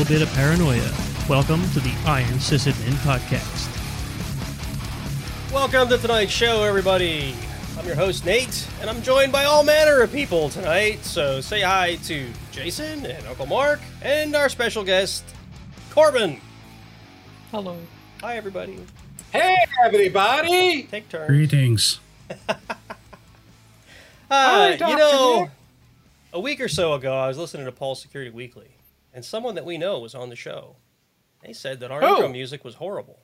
ops, and a little bit of paranoia. Welcome to the Iron Sysadmin Podcast. Welcome to tonight's show, everybody. I'm your host, Nate, and I'm joined by all manner of people tonight. So say hi to Jason and Uncle Mark and our special guest, Corbin. Hello. Hi, everybody. Hey, everybody! Take turns. Greetings. Uh, Hi, you know, a week or so ago, I was listening to Paul Security Weekly, and someone that we know was on the show. They said that our Who? intro music was horrible.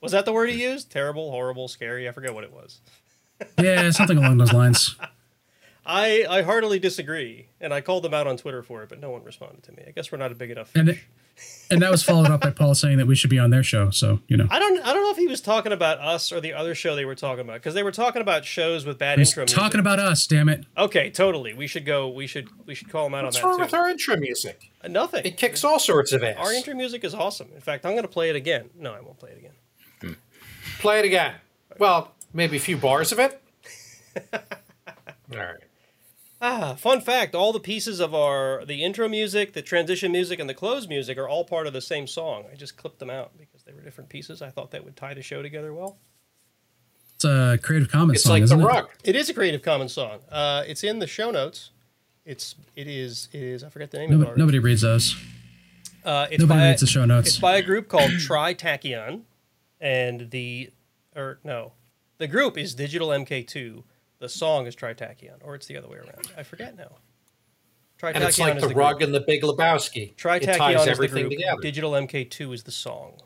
was that the word he used? Terrible, horrible, scary? I forget what it was. Yeah, something along those lines. I, I heartily disagree, and I called them out on Twitter for it, but no one responded to me. I guess we're not a big enough. And fish. it, and that was followed up by Paul saying that we should be on their show. So you know, I don't I don't know if he was talking about us or the other show they were talking about because they were talking about shows with bad he's intro. music. talking about us. Damn it! Okay, totally. We should go. We should we should call him out What's on wrong that with our intro music? Uh, Nothing. It kicks all sorts of ass. Our intro music is awesome. In fact, I'm going to play it again. No, I won't play it again. Play it again. Well, maybe a few bars of it. all right. Ah, fun fact: all the pieces of our the intro music, the transition music, and the close music are all part of the same song. I just clipped them out because they were different pieces. I thought that would tie the show together well. It's a Creative Commons It's song, like the isn't it? It is a Creative Commons song. Uh, it's in the show notes. It's it is it is I forget the name of it. Nobody, nobody reads those. Uh, it's Nobody by, reads the show notes. It's by a group called Tri Tachyon, and the or no, the group is Digital MK2. The song is Tri Tachyon, or it's the other way around. I forget now. Tri And it's like the, the rug and the Big Lebowski. Tri it ties Tachyon is the everything group. together. Digital MK2 is the song,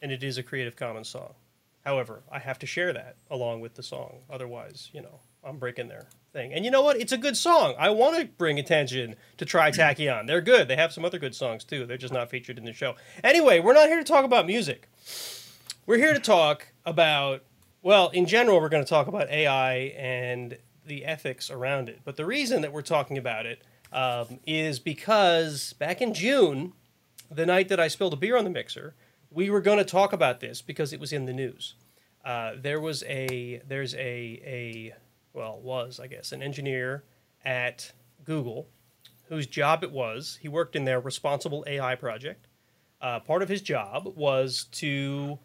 and it is a Creative Commons song. However, I have to share that along with the song. Otherwise, you know, I'm breaking their thing. And you know what? It's a good song. I want to bring attention to Tri Tachyon. They're good. They have some other good songs too. They're just not featured in the show. Anyway, we're not here to talk about music. We're here to talk about, well, in general, we're going to talk about AI and the ethics around it. But the reason that we're talking about it um, is because back in June, the night that I spilled a beer on the mixer, we were going to talk about this because it was in the news. Uh, there was a there's a a well was I guess an engineer at Google whose job it was he worked in their responsible AI project. Uh, part of his job was to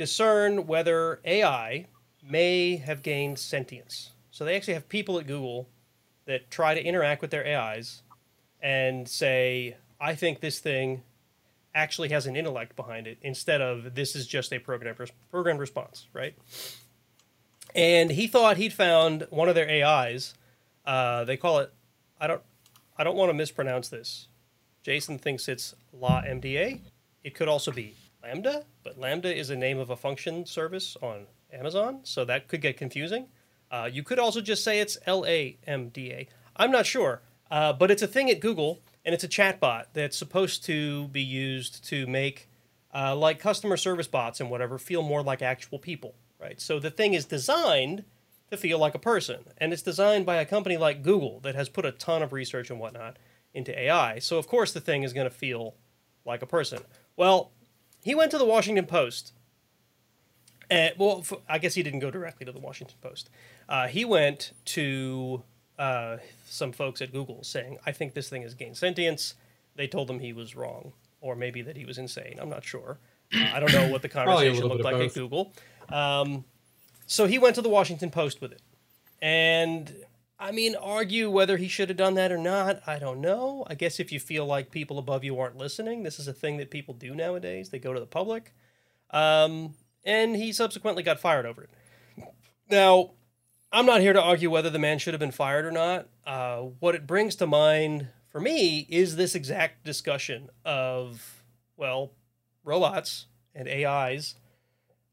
discern whether AI may have gained sentience. So they actually have people at Google that try to interact with their AIs and say, I think this thing actually has an intellect behind it instead of this is just a program program response, right? And he thought he'd found one of their AIs. Uh, they call it. I don't. I don't want to mispronounce this. Jason thinks it's La MDA. It could also be Lambda, but Lambda is the name of a function service on Amazon, so that could get confusing. Uh, you could also just say it's L A M D A. I'm not sure, uh, but it's a thing at Google, and it's a chatbot that's supposed to be used to make uh, like customer service bots and whatever feel more like actual people, right? So the thing is designed to feel like a person, and it's designed by a company like Google that has put a ton of research and whatnot into AI. So of course the thing is going to feel like a person. Well, he went to the Washington Post. And, well, I guess he didn't go directly to the Washington Post. Uh, he went to uh, some folks at Google saying, I think this thing has gained sentience. They told him he was wrong, or maybe that he was insane. I'm not sure. Uh, I don't know what the conversation looked like of at Google. Um, so he went to the Washington Post with it. And I mean, argue whether he should have done that or not, I don't know. I guess if you feel like people above you aren't listening, this is a thing that people do nowadays. They go to the public. Um, and he subsequently got fired over it. Now, I'm not here to argue whether the man should have been fired or not. Uh, what it brings to mind for me is this exact discussion of, well, robots and AIs.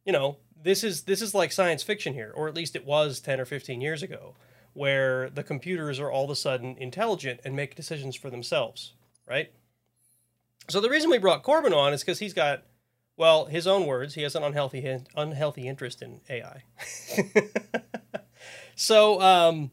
You know, this is this is like science fiction here, or at least it was 10 or 15 years ago, where the computers are all of a sudden intelligent and make decisions for themselves, right? So the reason we brought Corbin on is because he's got, well, his own words, he has an unhealthy unhealthy interest in AI. so um,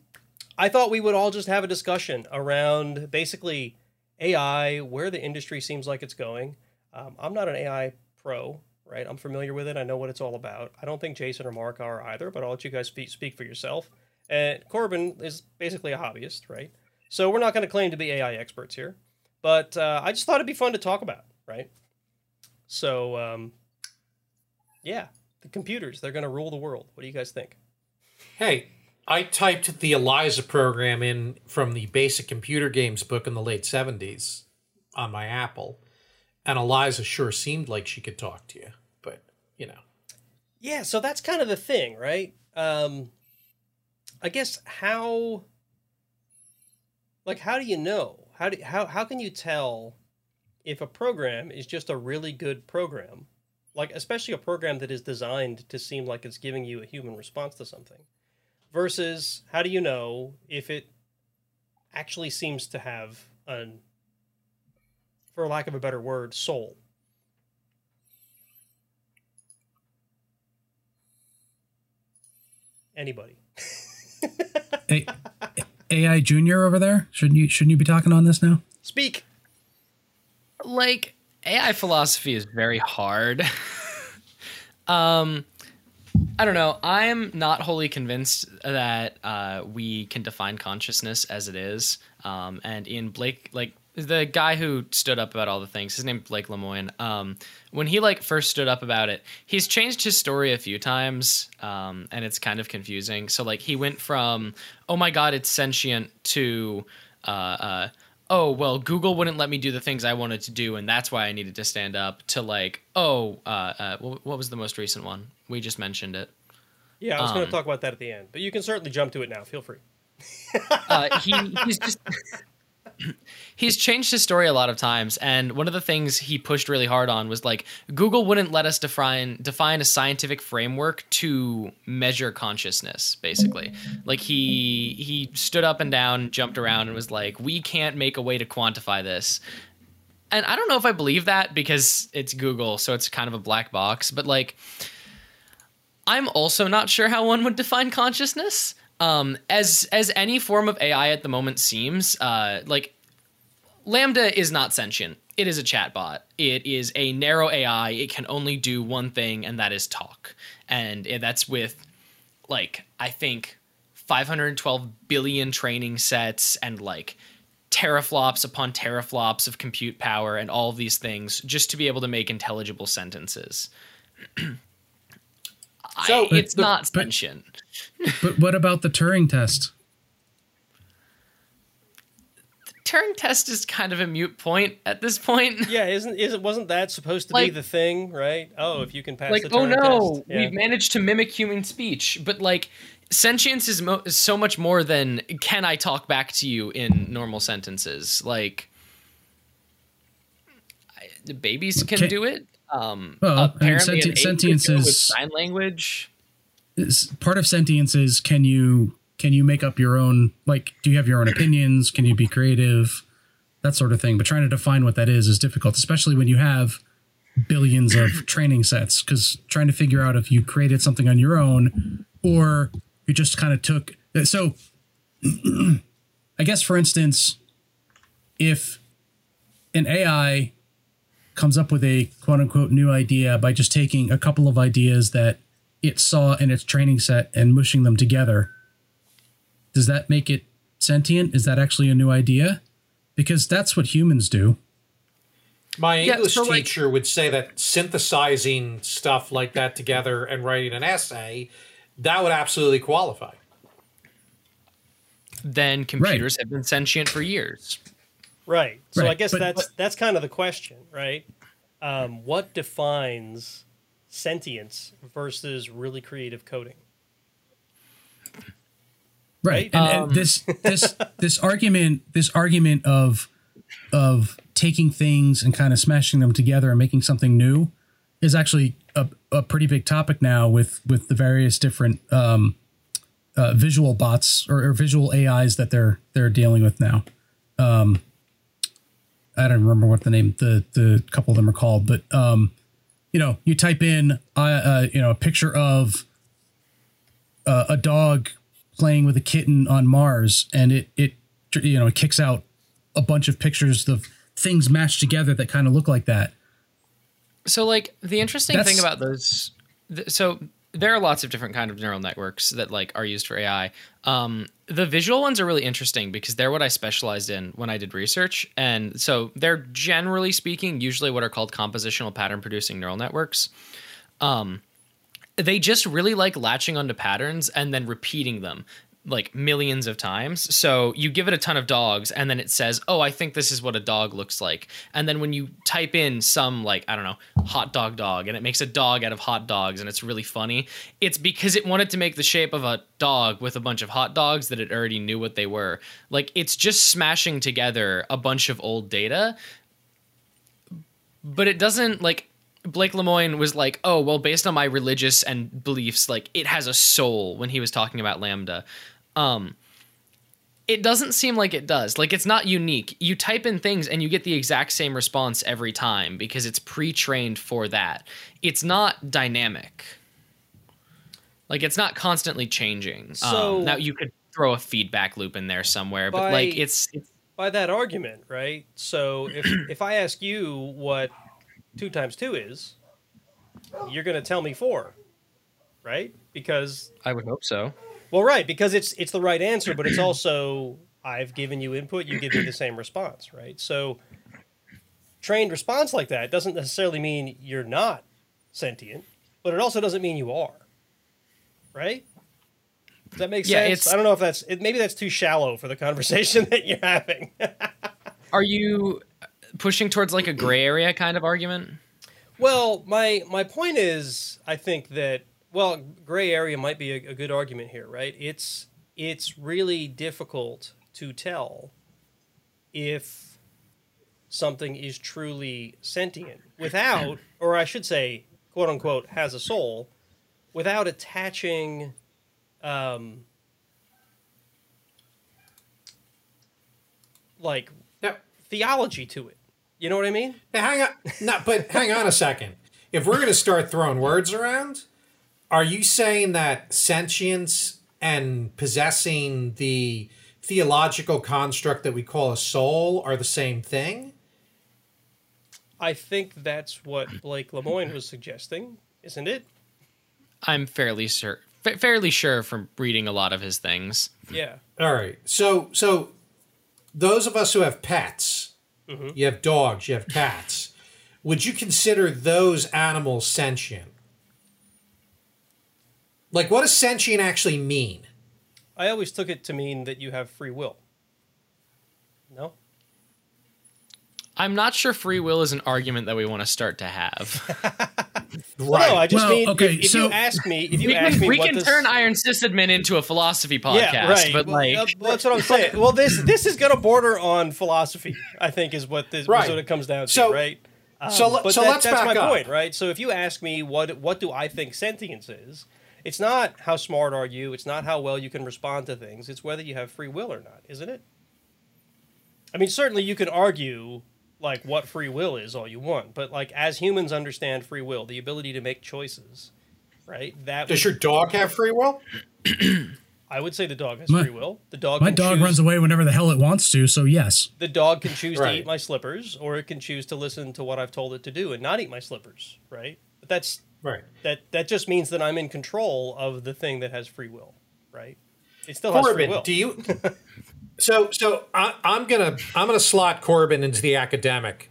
I thought we would all just have a discussion around basically AI, where the industry seems like it's going. Um, I'm not an AI pro, right? I'm familiar with it. I know what it's all about. I don't think Jason or Mark are either, but I'll let you guys speak, speak for yourself. And Corbin is basically a hobbyist, right? So we're not going to claim to be AI experts here, but uh, I just thought it'd be fun to talk about, right? So, um, yeah, the computers, they're going to rule the world. What do you guys think? Hey, I typed the Eliza program in from the basic computer games book in the late 70s on my Apple, and Eliza sure seemed like she could talk to you, but, you know. Yeah, so that's kind of the thing, right? Um, I guess how, like, how do you know? How do how how can you tell if a program is just a really good program, like especially a program that is designed to seem like it's giving you a human response to something, versus how do you know if it actually seems to have an, for lack of a better word, soul? Anybody? A- AI Junior over there. Shouldn't you shouldn't you be talking on this now? Speak. like AI philosophy is very hard. um, I don't know. I'm not wholly convinced that uh, we can define consciousness as it is. Um, and in Blake, like the guy who stood up about all the things, his name Blake Lemoine. Um, when he like first stood up about it, he's changed his story a few times, um, and it's kind of confusing. So like he went from "Oh my God, it's sentient" to uh, uh, "Oh well, Google wouldn't let me do the things I wanted to do, and that's why I needed to stand up." To like, "Oh, uh, uh, what was the most recent one? We just mentioned it." Yeah, I was going Um, to talk about that at the end, but you can certainly jump to it now. Feel free. uh, he he's just he's changed his story a lot of times and one of the things he pushed really hard on was like google wouldn't let us define define a scientific framework to measure consciousness basically. Like he he stood up and down jumped around and was like we can't make a way to quantify this. And i don't know if i believe that because it's google so it's kind of a black box but like i'm also not sure how one would define consciousness um, as as any form of AI at the moment seems, uh, like LaMDA is not sentient. It is a chatbot. It is a narrow AI. It can only do one thing, and that is talk. And that's with, like, I think 512 billion training sets and like teraflops upon teraflops of compute power and all of these things just to be able to make intelligible sentences. So, I, it's the- not but- sentient. But what about the Turing test? The Turing test is kind of a mute point at this point. Yeah, isn't isn't wasn't that supposed to be the thing, right? Oh, if you can pass like, the oh no, test. Yeah. we've managed to mimic human speech, but like sentience is, mo- is so much more than can I talk back to you in normal sentences. Like I, the babies can Can- do it. Um, Well, I mean, senti- an ape could sentience is- sign language. Is- part of sentience is can you can you make up your own like do you have your own opinions? Can you be creative? That sort of thing. But trying to define what that is is difficult, especially when you have billions of training sets. Because trying to figure out if you created something on your own or you just kind of took so. I guess, for instance, if an AI comes up with a quote unquote new idea by just taking a couple of ideas that it saw in its training set and mushing them together, does that make it sentient? Is that actually a new idea? Because that's what humans do. My Yeah, English so, like- teacher would say that synthesizing stuff like that together and writing an essay, that would absolutely qualify. Then computers have been sentient for years. Right. So I guess but- that's that's kind of the question, right? Um, what defines sentience versus really creative coding? Right. Right? And, and this this this argument this argument of of taking things and kind of smashing them together and making something new is actually a, a pretty big topic now with with the various different um, uh, visual bots or, or visual AIs that they're they're dealing with now. Um, I don't remember what the name the the couple of them are called, but um, you know, you type in uh, uh, you know a picture of uh, a dog playing with a kitten on Mars, and it it you know it kicks out a bunch of pictures of things mashed together that kind of look like that. So, like, the interesting That's- thing about those, th- so there are lots of different kind of neural networks that like are used for AI. Um, the visual ones are really interesting because they're what I specialized in when I did research, and so they're generally speaking usually what are called compositional pattern producing neural networks. Um, they just really like latching onto patterns and then repeating them like millions of times. So you give it a ton of dogs and then it says, "Oh, I think this is what a dog looks like." And then when you type in some like, I don't know, hot dog dog and it makes a dog out of hot dogs and it's really funny, it's because it wanted to make the shape of a dog with a bunch of hot dogs that it already knew what they were. Like it's just smashing together a bunch of old data. But it doesn't like Blake Lemoine was like, "Oh, well, based on my religious and beliefs, like it has a soul." When he was talking about LaMDA, um, it doesn't seem like it does. Like it's not unique. You type in things and you get the exact same response every time because it's pre-trained for that. It's not dynamic. Like it's not constantly changing. So- um, now you could throw a feedback loop in there somewhere, but like it's, it's by that argument, right? So if if I ask you what two times two is, you're going to tell me four, right? Because I would hope so. Well, right, because it's it's the right answer, but it's also I've given you input, you give me the same response, right? So trained response like that doesn't necessarily mean you're not sentient, but it also doesn't mean you are, right? Does that make Yeah, sense? I don't know if that's it, maybe that's too shallow for the conversation that you're having. Are you pushing towards like a gray area kind of argument? Well, my my point is, I think that well, gray area might be a, a good argument here, right? It's it's really difficult to tell if something is truly sentient without, or I should say, quote unquote, has a soul, without attaching. Um, like Now, theology to it. You know what I mean? now hang on, no, but hang on a second. If we're going to start throwing words around, are you saying that sentience and possessing the theological construct that we call a soul are the same thing? I think that's what Blake Lemoine was suggesting, isn't it? I'm fairly sure, fa- fairly sure from reading a lot of his things. Yeah. All right. So so those of us who have pets, mm-hmm. you have dogs, you have cats. Would you consider those animals sentient? Like what does sentient actually mean? I always took it to mean that you have free will. No? I'm not sure free will is an argument that we want to start to have. Well, no, I just Well, mean okay, if, if so- you ask me, if you we ask can, me we what can this, turn Iron Sysadmin into a philosophy podcast, yeah, right. but Well, like uh, well, that's what I'm saying. Well, this this is going to border on philosophy. I think is what this is Right. what it comes down to, So- right? Um, so let- but so that- let's that's back my up. point, right? So if you ask me what what do I think sentience is, it's not how smart are you, it's not how well you can respond to things, it's whether you have free will or not, isn't it? I mean, certainly you can argue like what free will is all you want, but like as humans understand free will, the ability to make choices, right? That Does would- your dog have free will? I would say the dog has My- free will. The dog My can dog choose, runs away whenever the hell it wants to, so yes. The dog can choose to eat my slippers, or it can choose to listen to what I've told it to do and not eat my slippers, right? But that's Right. that that just means that I'm in control of the thing that has free will, right? It still has free Corbin, will. do you So so I, I'm gonna I'm gonna slot Corbin into the academic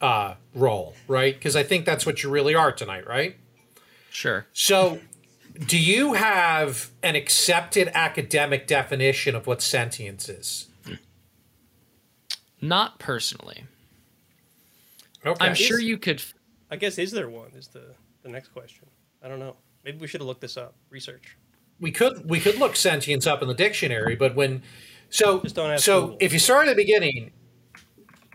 uh, role, right? Because I think that's what you really are tonight, right? sure. So, do you have an accepted academic definition of what sentience is? Not personally. Okay. I'm sure you could. I guess is there one? Is the the next question? I don't know. Maybe we should have looked this up. Research. we could we could look sentience up in the dictionary, but when so Just don't ask so Google. if you start at the beginning,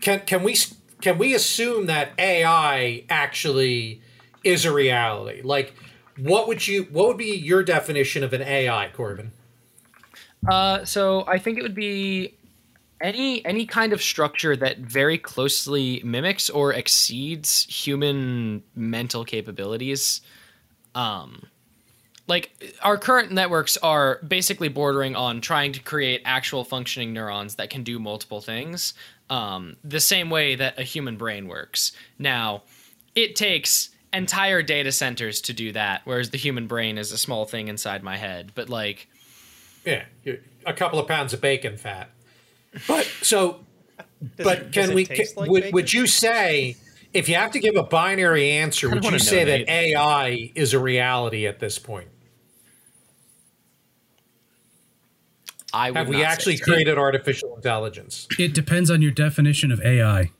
can can we can we assume that AI actually is a reality? Like, what would you what would be your definition of an AI, Corbin? Uh, so I think it would be any any kind of structure that very closely mimics or exceeds human mental capabilities. Um, like our current networks are basically bordering on trying to create actual functioning neurons that can do multiple things um, the same way that a human brain works now it takes entire data centers to do that, whereas the human brain is a small thing inside my head. But like, Yeah, a couple of pounds of bacon fat. But so, Does but it- can it we? taste like would, bacon? would you say if you have to give a binary answer, would you say that AI is a reality at this point? I would Have we actually so. created artificial intelligence? It depends on your definition of AI,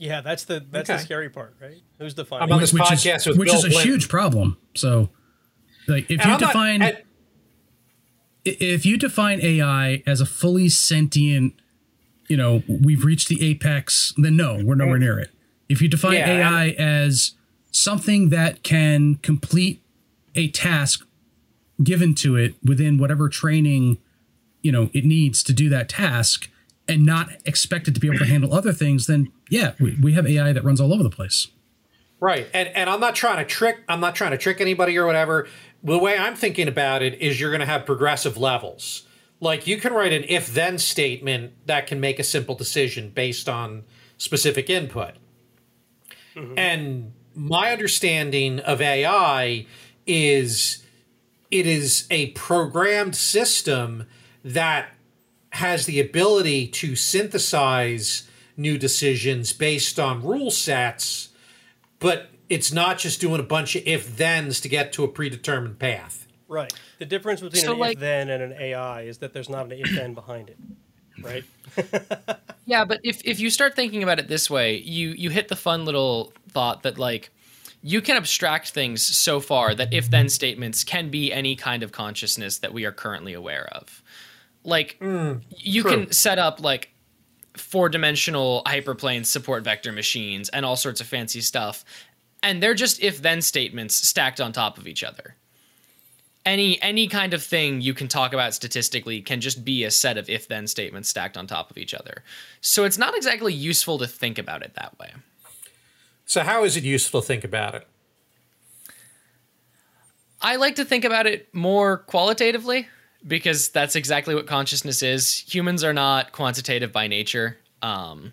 Yeah, that's the that's Okay. the scary part, right? Who's defining? I'm on this which podcast is with which Bill is a Clinton. huge problem. So, like, if And you I'm not- define and- if you define AI as a fully sentient, you know, we've reached the apex, then no, we're nowhere near it. If you define Yeah, AI as something that can complete a task given to it within whatever training, you know, it needs to do that task and not expect it to be able to handle other things, then yeah, we, we have AI that runs all over the place. Right. And and I'm not trying to trick I'm not trying to trick anybody or whatever. The way I'm thinking about it is you're going to have progressive levels. Like you can write an if then statement that can make a simple decision based on specific input. Mm-hmm. And my understanding of AI is it is a programmed system that has the ability to synthesize new decisions based on rule sets but it's not just doing a bunch of if thens to get to a predetermined path. Right. The difference between So, an like- if then and an AI is that there's not an if then behind it. Right? Yeah, but if if you start thinking about it this way, you you hit the fun little thought that like you can abstract things so far that if then statements can be any kind of consciousness that we are currently aware of. Like hmm, you true. can set up like four dimensional hyperplane support vector machines and all sorts of fancy stuff. And they're just if then statements stacked on top of each other. Any any kind of thing you can talk about statistically can just be a set of if then statements stacked on top of each other. So it's not exactly useful to think about it that way. So how is it useful to think about it? I like to think about it more qualitatively because that's exactly what consciousness is. Humans are not quantitative by nature. Um,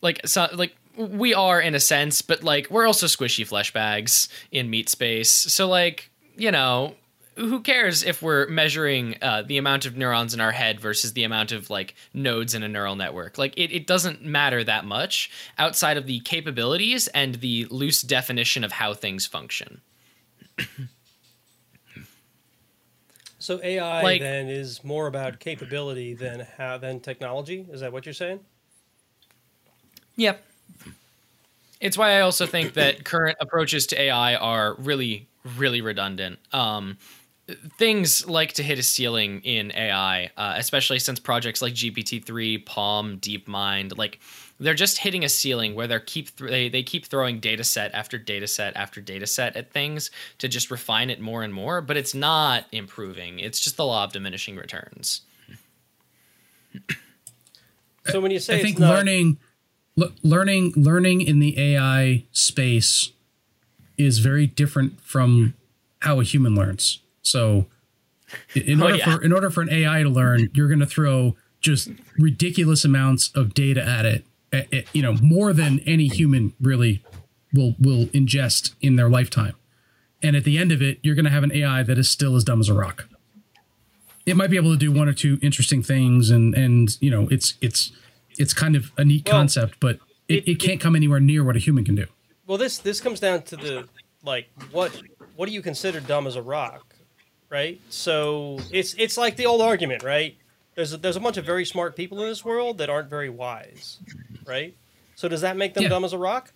like so, like we are in a sense, but like we're also squishy flesh bags in meat space. So like you know, who cares if we're measuring uh, the amount of neurons in our head versus the amount of like nodes in a neural network? Like it, it doesn't matter that much outside of the capabilities and the loose definition of how things function. So AI Like- then is more about capability than how than technology. Is that what you're saying? Yep. It's why I also think that current approaches to AI are really, really redundant. Um, things like to hit a ceiling in AI, uh, especially since projects like GPT-3, PaLM, DeepMind, like they're just hitting a ceiling where they keep th- they, they keep throwing data set after data set after data set at things to just refine it more and more, but it's not improving. It's just the law of diminishing returns. So when you say I it's think not, learning, le- learning, learning in the AI space is very different from how a human learns. So, in Oh, order yeah. for in order for an AI to learn, you're going to throw just ridiculous amounts of data at it, a- a- you know, more than any human really will will ingest in their lifetime. And at the end of it, you're going to have an AI that is still as dumb as a rock. It might be able to do one or two interesting things, and and you know, it's it's it's kind of a neat Well, concept, but it, it- it can't come anywhere near what a human can do. well, this this comes down to the like what what do you consider dumb as a rock, right? So it's it's like the old argument, right? There's a, there's a bunch of very smart people in this world that aren't very wise, right? So does that make them Yeah. dumb as a rock?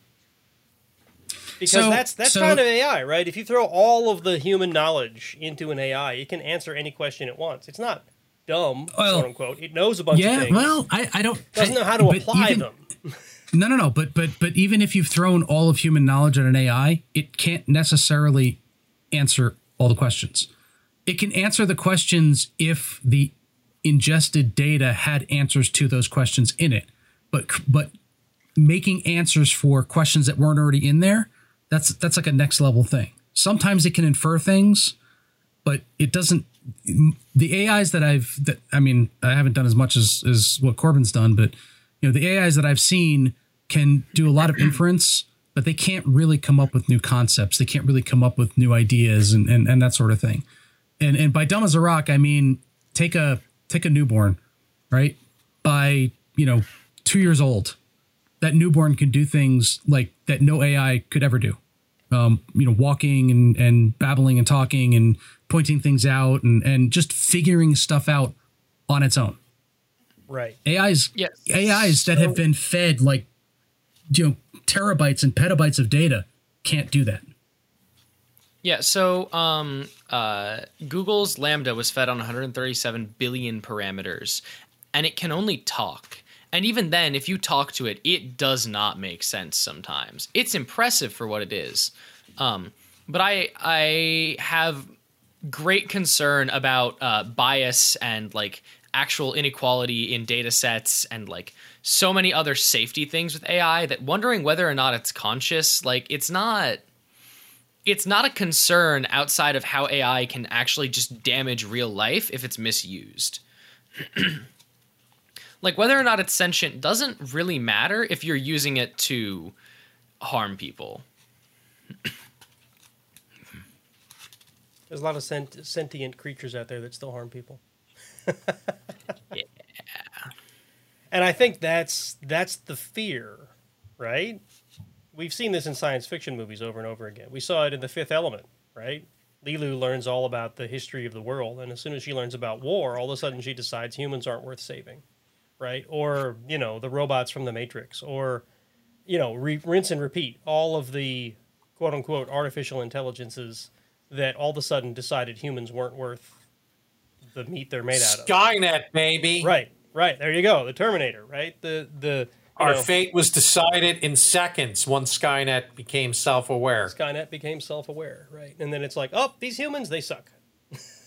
Because So- that's that's so- kind of AI, right? If you throw all of the human knowledge into an AI, it can answer any question it wants. It's not dumb, Well, quote unquote. It knows a bunch of Yeah, things. well, I, I don't doesn't I- know how to apply even- them. No, no, no. But but but even if you've thrown all of human knowledge at an AI, it can't necessarily answer all the questions. It can answer the questions if the ingested data had answers to those questions in it. But but making answers for questions that weren't already in there, that's that's like a next level thing. Sometimes it can infer things, but it doesn't the AIs that I've that I mean I haven't done as much as as what Corbin's done, but you know the AIs that I've seen can do a lot of inference, but they can't really come up with new concepts. They can't really come up with new ideas and and, and that sort of thing. And and by dumb as a rock, I mean take a take a newborn, right? By you know two years old, that newborn can do things like that no AI could ever do. Um, you know, walking and and babbling and talking and pointing things out and and just figuring stuff out on its own. Right. AIs Yes. AIs that have been fed like you know terabytes and petabytes of data can't do that. Yeah, so um, uh, Google's LaMDA was fed on 137 billion parameters, and it can only talk. And even then, if you talk to it, it does not make sense sometimes. It's impressive for what it is. Um, but I I have great concern about uh, bias and like actual inequality in data sets and like so many other safety things with AI that wondering whether or not it's conscious, like it's not it's not a concern outside of how AI can actually just damage real life if it's misused. like whether or not it's sentient doesn't really matter if you're using it to harm people. There's a lot of sent- sentient creatures out there that still harm people. Yeah. And I think that's that's the fear, right? We've seen this in science fiction movies over and over again. We saw it in The Fifth Element, right? Leeloo learns all about the history of the world, and as soon as she learns about war, all of a sudden she decides humans aren't worth saving, right? Or you know the robots from the Matrix, or you know re- rinse and repeat all of the quote unquote artificial intelligences that all of a sudden decided humans weren't worth the meat they're made out of. Skynet, baby. Right, right. There you go. The Terminator, right? The the Our know, fate was decided in seconds once Skynet became self-aware. Skynet became self-aware, right? And then it's like, oh, these humans, they suck.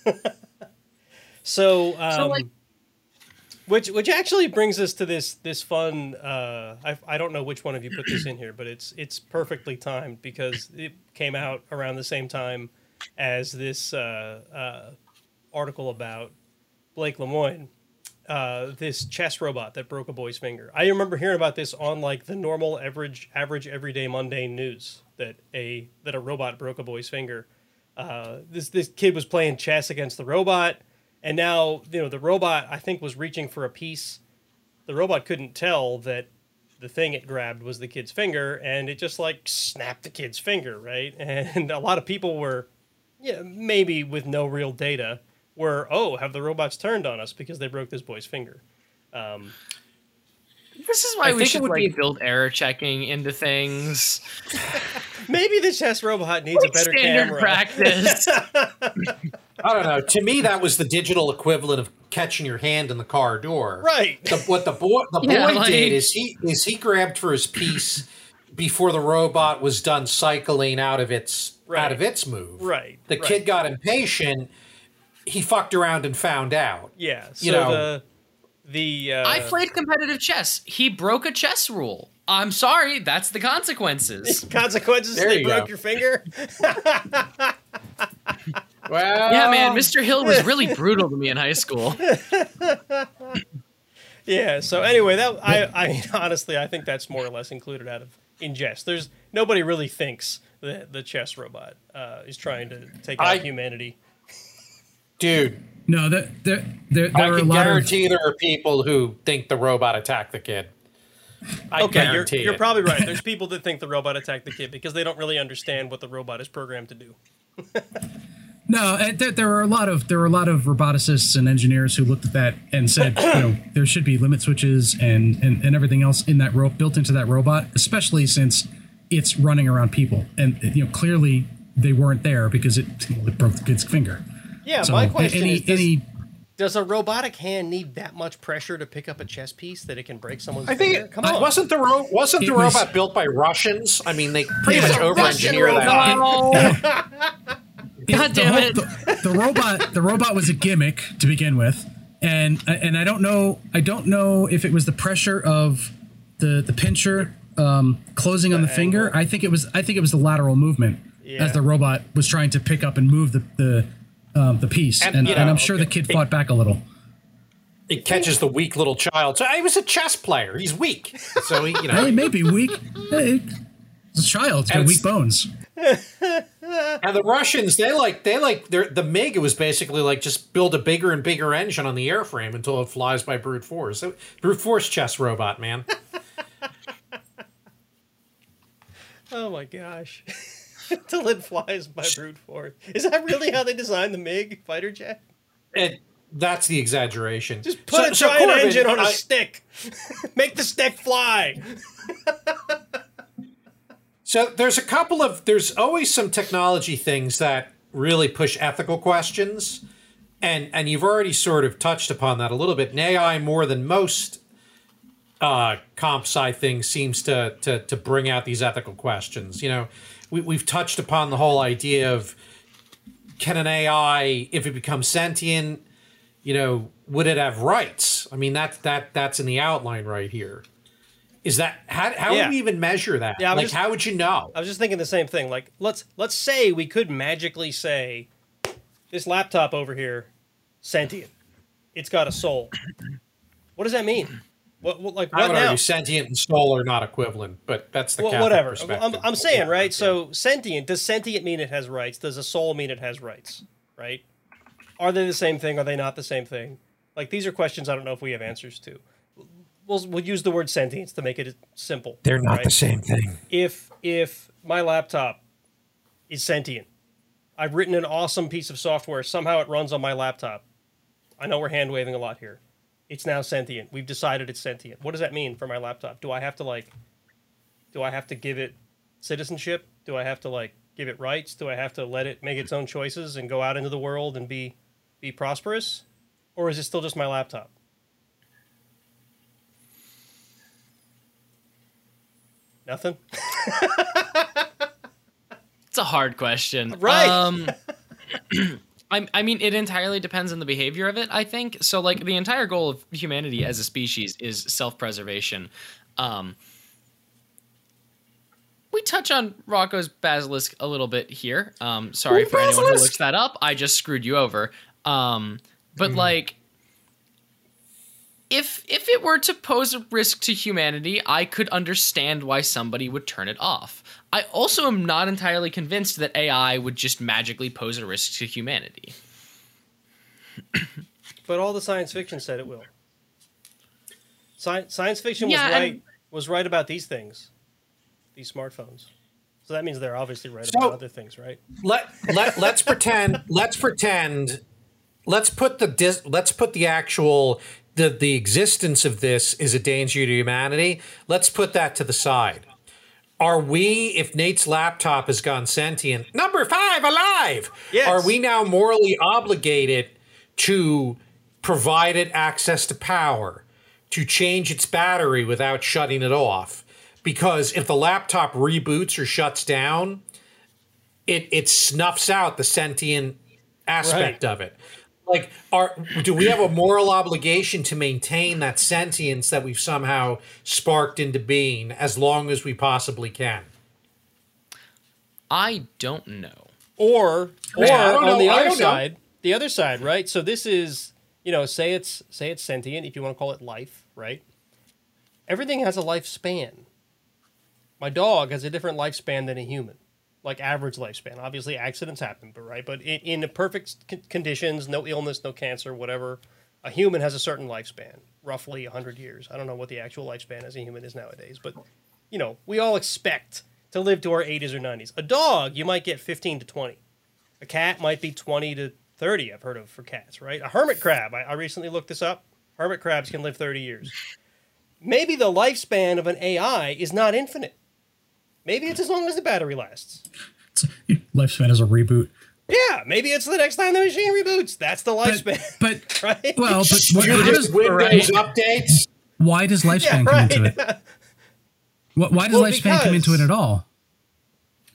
so, um, So, like- which which actually brings us to this this fun. Uh, I I don't know which one of you put this in here, but it's it's perfectly timed because it came out around the same time as this uh, uh, article about Blake Lemoine. Uh, this chess robot that broke a boy's finger. I remember hearing about this on like the normal, average, average, everyday, mundane news that a that a robot broke a boy's finger. Uh, this this kid was playing chess against the robot, and now you know the robot I think was reaching for a piece. The robot couldn't tell that the thing it grabbed was the kid's finger, and it just like snapped the kid's finger, right? And a lot of people were, yeah, maybe with no real data, were oh, have the robots turned on us because they broke this boy's finger? Um, This is why I we think it should would like be- build error checking into things. maybe the chess robot needs a better Standard camera. practice. I don't know. To me, that was the digital equivalent of catching your hand in the car door. Right. The, what the boy the boy Yeah, like- did is he is he grabbed for his piece before the robot was done cycling out of its out of its move. Right, The right. kid got impatient. He fucked around and found out. Yeah. So You know- the the uh, I played competitive chess. He broke a chess rule. I'm sorry, that's the consequences. consequences. There they you broke go. your finger. Well, Yeah, man, Mr. Hill was really brutal to me in high school. Yeah. So anyway, that I, I mean, honestly, I think that's more or less included out of in jest. There's nobody really thinks that the chess robot uh, is trying to take out I- humanity. dude. No, that there there, there I are a can lot of guarantee there are people who think the robot attacked the kid. I Okay, you're, guarantee you're probably right. There's people that think the robot attacked the kid because they don't really understand what the robot is programmed to do. No, and there, there were a lot of there were a lot of roboticists and engineers who looked at that and said, you know, there should be limit switches and and, and everything else in that rope built into that robot, especially since it's running around people, and you know clearly they weren't there because it, it broke the kid's finger. Yeah, So my question any is: does, any does a robotic hand need that much pressure to pick up a chess piece that it can break someone's I think finger? Come on, wasn't the ro- wasn't the was- robot built by Russians? I mean, they pretty much It's over engineer that. God the, damn whole- it. the, the robot the robot was a gimmick to begin with and and i don't know i don't know if it was the pressure of the the pincher um, closing on the finger i think it was i think it was the lateral movement Yeah. as the robot was trying to pick up and move the the um, the piece And, and, you and i'm sure the kid fought back a little It catches the weak little child. So he was a chess player. He's weak. So he, you know—he may be weak hey, It's a child. It's got weak bones. And the Russians, they like they like their the MiG was basically like just build a bigger and bigger engine on the airframe until it flies by brute force. Brute force chess robot, man. Oh my gosh. Till it flies by brute force. Is that really how they designed the MiG fighter jet? it, that's the exaggeration. Just put So- a so giant Corbin, engine on a I- stick. Make the stick fly. So there's a couple of there's always some technology things that really push ethical questions, and and you've already sort of touched upon that a little bit. And AI more than most uh, comp sci things seems to to to bring out these ethical questions. You know, we we've touched upon the whole idea of can an AI, if it becomes sentient, you know, would it have rights? I mean, that that that's in the outline right here. Is that how how Yeah. would we even measure that? Yeah, like just- how would you know? I was just thinking the same thing. Like, let's let's say we could magically say, this laptop over here, sentient. It's got a soul. What does that mean? What, what like I what would now? argue sentient and soul are not equivalent, but that's the Well, whatever. perspective. I'm, I'm saying right. So sentient does sentient mean it has rights? Does a soul mean it has rights? Right? Are they the same thing? Are they not the same thing? Like these are questions I don't know if we have answers to. We'll, we'll use the word sentience to make it simple. they're not right? the same thing. if if my laptop is sentient, I've written an awesome piece of software. Somehow it runs on my laptop. I know we're hand waving a lot here. It's now sentient. We've decided it's sentient. What does that mean for my laptop? Do I have to like? Do I have to give it citizenship? Do I have to like give it rights? Do I have to let it make its own choices and go out into the world and be be prosperous? Or is it still just my laptop? Nothing. It's a hard question. Right. Um, I, I mean, it entirely depends on the behavior of it, I think. So, like, the entire goal of humanity as a species is self preservation. Um, we touch on Roko's basilisk a little bit here. Um, sorry Ooh, for anyone who looks that up. I just screwed you over. Um, but, like, if if it were to pose a risk to humanity, I could understand why somebody would turn it off. I also am not entirely convinced that AI would just magically pose a risk to humanity. But all the science fiction said it will. Sci- science fiction was Yeah, and- right was right about these things, these smartphones. So that means they're obviously right So- about other things, right? Let let let's pretend. Let's pretend. Let's put the dis, let's put the actual the the existence of this is a danger to humanity. Let's put that to the side. Are we, if Nate's laptop has gone sentient, number five alive? Yes. Are we now morally obligated to provide it access to power, to change its battery without shutting it off? Because if the laptop reboots or shuts down, it it snuffs out the sentient aspect Right. of it. Like, are do we have a moral obligation to maintain that sentience that we've somehow sparked into being as long as we possibly can? I don't know. Or or Yeah, on the know. I other don't know. side, the other side, right? So this is, you know, say it's say it's sentient, if you want to call it life, right? Everything has a lifespan. My dog has a different lifespan than a human, like average lifespan. Obviously, accidents happen, but right, but in, in perfect c- conditions, no illness, no cancer, whatever, a human has a certain lifespan, roughly 100 years. I don't know what the actual lifespan as a human is nowadays, but you know, we all expect to live to our 80s or 90s. A dog, you might get 15 to 20. A cat might be 20 to 30, I've heard of for cats, right? A hermit crab, I, I recently looked this up. Hermit crabs can live 30 years. Maybe the lifespan of an AI is not infinite. Maybe it's as long as the battery lasts. Lifespan is a reboot. Yeah, maybe it's the next time the machine reboots. That's the lifespan, but right? well, but what, You how does, Windows updates. why does lifespan yeah, come into it? Why does Well, lifespan come into it at all?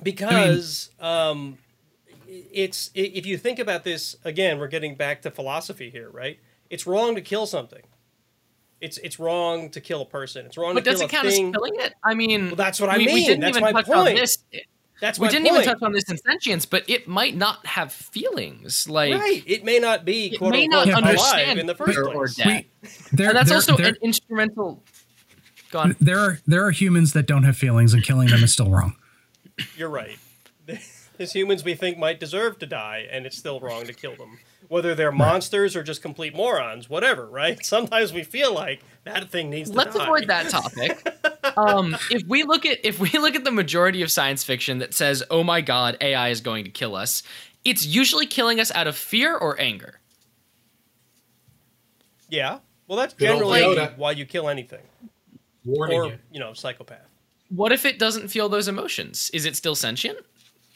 because um, it's if you think about this again, we're getting back to philosophy here, right? It's wrong to kill something. It's it's wrong to kill a person. It's wrong But to does kill it a count thing. as killing it? I mean, Well, that's what I we, We didn't That's even my touch on this. That's We didn't point. even touch on this in sentience, but it might not have feelings. Like right. It may not be it quote may unquote not Yeah, understand in the first fear or place. death. There, and that's there- also there, an instrumental. Go on. there are there are humans that don't have feelings, and killing them is still wrong. you're right. There's humans we think might deserve to die, and it's still wrong to kill them. Whether they're monsters or just complete morons, whatever, right? Sometimes we feel like that thing needs to be. Let's die. avoid that topic. um, if we look at if we look at the majority of science fiction that says, "Oh my God, AI is going to kill us," it's usually killing us out of fear or anger. Yeah. Well, that's generally Yoda. why you kill anything, Warning or you. you know, psychopath. What if it doesn't feel those emotions? Is it still sentient?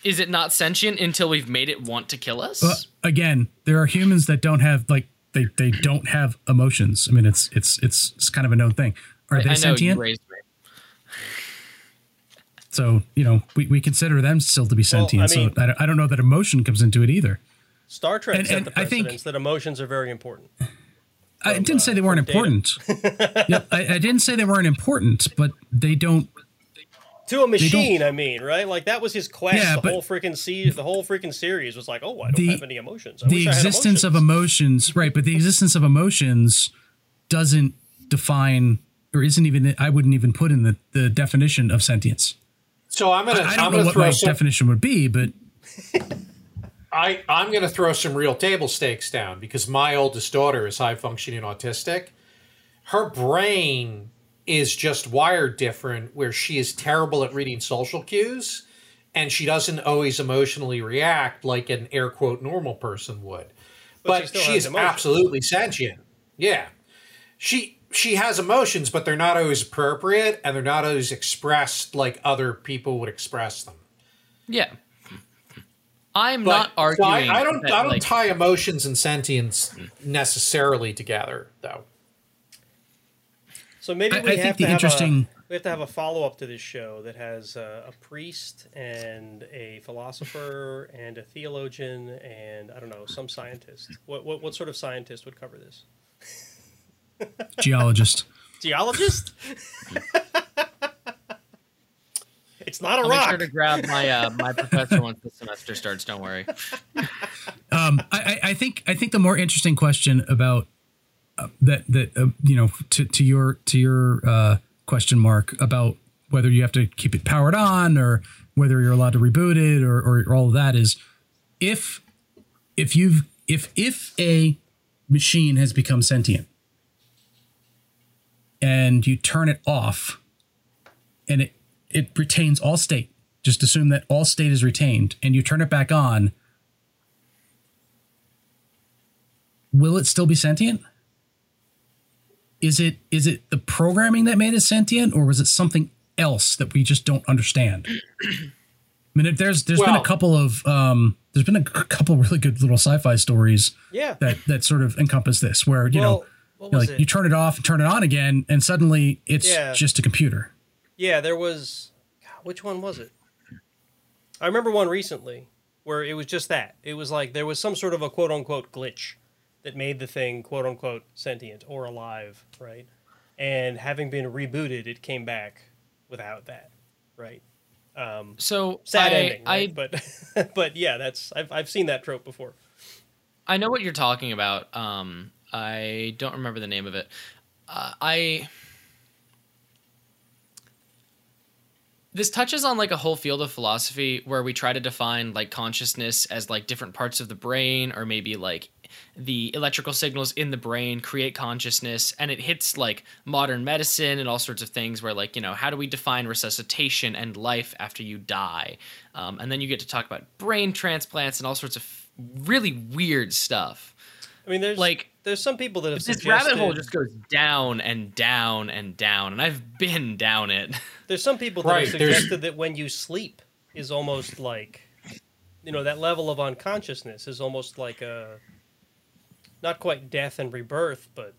Is it not sentient until we've made it want to kill us? Uh, again, there are humans that don't have like they they don't have emotions. I mean, it's it's it's it's kind of a known thing. Are I they know sentient? you raised me. so you know, we, we consider them still to be sentient. I mean- so I don't, I don't know that emotion comes into it either. Star Trek And- set and the I think- that emotions are very important. I didn't say uh, they weren't important. yep, I, I didn't say they weren't important, but they don't. To a machine, I mean, right? Like that was his quest. Yeah, the whole freaking se- the whole freaking series was like, oh, I don't The- have any emotions. I the wish I had existence of emotions. emotions, right? But the existence of emotions doesn't define, or isn't even. I wouldn't even put in the the definition of sentience. So I'm gonna I am don't know gonna what throw my some, definition would be, but I I'm gonna throw some real table stakes down because my oldest daughter is high functioning autistic. Her brain is just wired different where she is terrible at reading social cues and she doesn't always emotionally react like an air quote normal person would. But she But, still she is emotions. absolutely sentient. Yeah. She she has emotions, but they're not always appropriate and they're not always expressed like other people would express them. Yeah. I'm But- not so arguing. I, I don't. that, I don't like, tie emotions and sentience necessarily together, though. So maybe I- we I have think to the have interesting- a, we have to have a follow up to this show that has uh, a priest and a philosopher and a theologian and I don't know some scientist. What what, what sort of scientist would cover this? geologist. Geologist? it's not a I'll make rock. sure to grab my uh, my professor once the semester starts. Don't worry. Um, I, I I think I think the more interesting question about that that uh, you know to to your to your uh, question mark about whether you have to keep it powered on or whether you're allowed to reboot it or, or, or all of that is if if you've if if a machine has become sentient and you turn it off and it it retains all state just assume that all state is retained and you turn it back on will it still be sentient? Is it is it the programming that made it sentient, or was it something else that we just don't understand? I mean, if there's there's been a couple of um, there's been a couple really good little sci-fi stories yeah. that that sort of encompass this, where you well, know, you know, like it? you turn it off and turn it on again, and suddenly it's Yeah. just a computer. Yeah, there was. Which one was it? I remember one recently where it was just that. It was like there was some sort of a quote unquote glitch that made the thing quote unquote sentient or alive, right? And having been rebooted, it came back without that, right? Um, So sad I, ending, I but but yeah, that's I've I've seen that trope before. I know what you're talking about. Um, I don't remember the name of it. Uh, I this touches on like a whole field of philosophy where we try to define like consciousness as like different parts of the brain or maybe like the electrical signals in the brain create consciousness and it hits like modern medicine and all sorts of things where like you know how do we define resuscitation and life after you die? Um, and then you get to talk about brain transplants and all sorts of really weird stuff I mean, there's Like, there's some people that have this suggested, rabbit hole just goes down and down and down and i've been down it There's some people that Right, have there's- suggested that when you sleep is almost like, you know, that level of unconsciousness is almost like a, not quite death and rebirth, but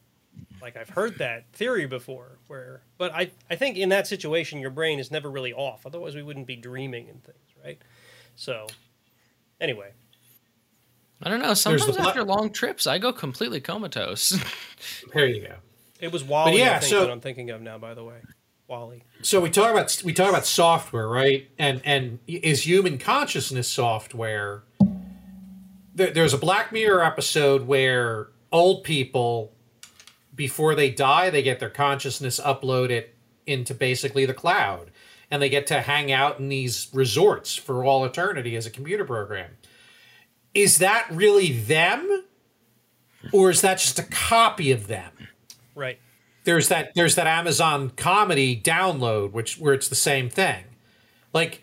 like I've heard that theory before. Where, but I I think in that situation your brain is never really off. Otherwise we wouldn't be dreaming and things, right? So, anyway, i don't know sometimes the- after long trips i go completely comatose There you go. it was WALL-E. yeah, I think so- that I'm thinking of now. By the way, WALL-E. So we talk about we talk about software, right? And and is human consciousness software? There, there's a Black Mirror episode where old people, before they die, they get their consciousness uploaded into basically the cloud, and they get to hang out in these resorts for all eternity as a computer program. Is that really them? Or is that just a copy of them? Right. There's that there's that Amazon comedy download which where it's the same thing. Like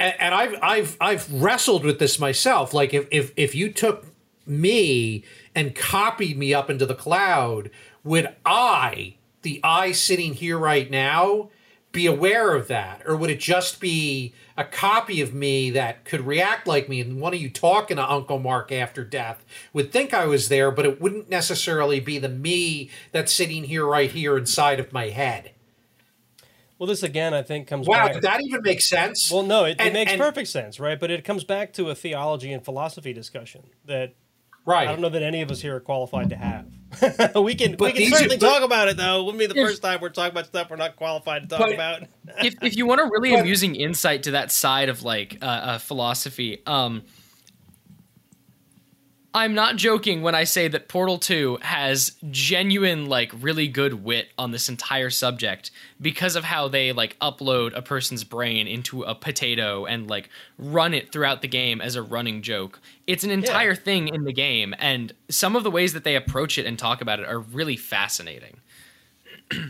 and, and I've I've I've wrestled with this myself. Like if if if you took me and copied me up into the cloud, would I, the I sitting here right now, be aware of that? Or would it just be a copy of me that could react like me and one of you talking to Uncle Mark after death would think I was there, but it wouldn't necessarily be the me that's sitting here right here inside of my head? Well, this again, I think, comes Wow, back. did that even make sense? Well, no, it, it makes and- perfect sense, right? But it comes back to a theology and philosophy discussion that Right. I don't know that any of us here are qualified to have. we can we can these are- certainly but- talk about it though. It wouldn't be the first time we're talking about stuff we're not qualified to talk But- about. if, if you want a really But- amusing insight to that side of like uh, uh, philosophy, um, I'm not joking when I say that Portal 2 has genuine, like, really good wit on this entire subject because of how they, like, upload a person's brain into a potato and, like, run it throughout the game as a running joke. It's an entire thing in the game, and some of the ways that they approach it and talk about it are really fascinating.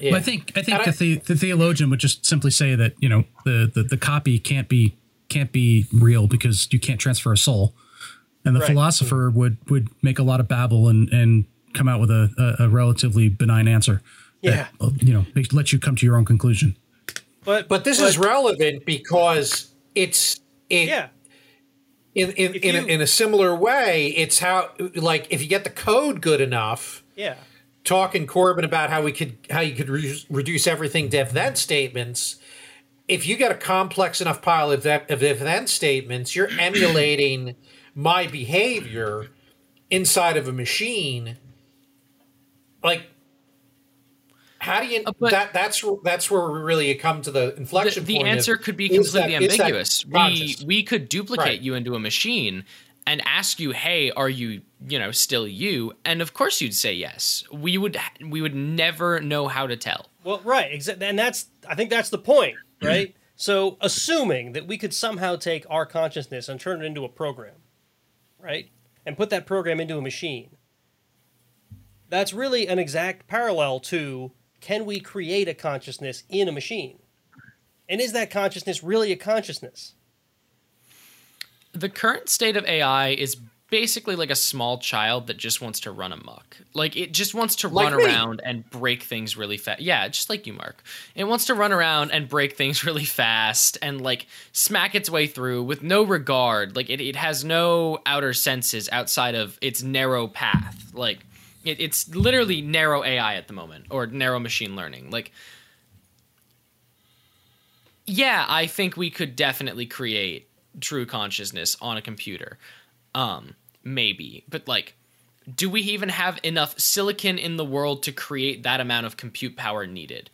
Yeah. But I think I think And the, the, the theologian would just simply say that you know the, the the copy can't be can't be real because you can't transfer a soul, and the Right. philosopher would would make a lot of babble and and come out with a, a, a relatively benign answer. Yeah. that, uh, you know, makes- let you come to your own conclusion. But But this is relevant because it's it, yeah, in in in, you- a, in a similar way. It's how like if you get the code good enough, yeah, talking Corbin about how we could how you could re- reduce everything to if then statements. If you get a complex enough pile of, if- of if then statements, you're emulating my behavior inside of a machine. Like, how do you Uh, but- that? That's that's where we really come to the the, inflection the point. of, answer could be completely that ambiguous. We we could duplicate Right. you into a machine and ask you, "Hey, are you, you know, still you?" And of course you'd say yes. We would we would never know how to tell. Well, right, exactly, and that's I think that's the point, right? so, assuming that we could somehow take our consciousness and turn it into a program, right, and put that program into a machine, that's really an exact parallel to can we create a consciousness in a machine, and is that consciousness really a consciousness? The current state of AI is basically like a small child that just wants to run amok. Like it just wants to Like run me. around and break things really fast. Yeah, just like you, Mark. It wants to run around and break things really fast and like smack its way through with no regard. Like it, it has no outer senses outside of its narrow path. Like it, it's literally narrow AI at the moment or narrow machine learning. Like yeah, I think we could definitely create true consciousness on a computer. Um, maybe, but like, do we even have enough silicon in the world to create that amount of compute power needed?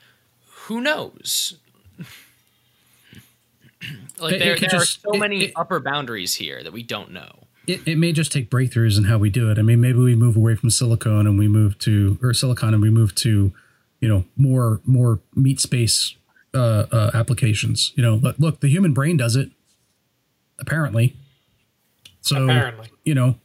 Who knows? like, It- there, there just- are so it- many upper boundaries here that we don't know. It, it may just take breakthroughs in how we do it. I mean, maybe we move away from silicon and we move to or silicon and we move to, you know, more more meat space uh, uh, applications. You know, but look, the human brain does it. Apparently. So Apparently. you know,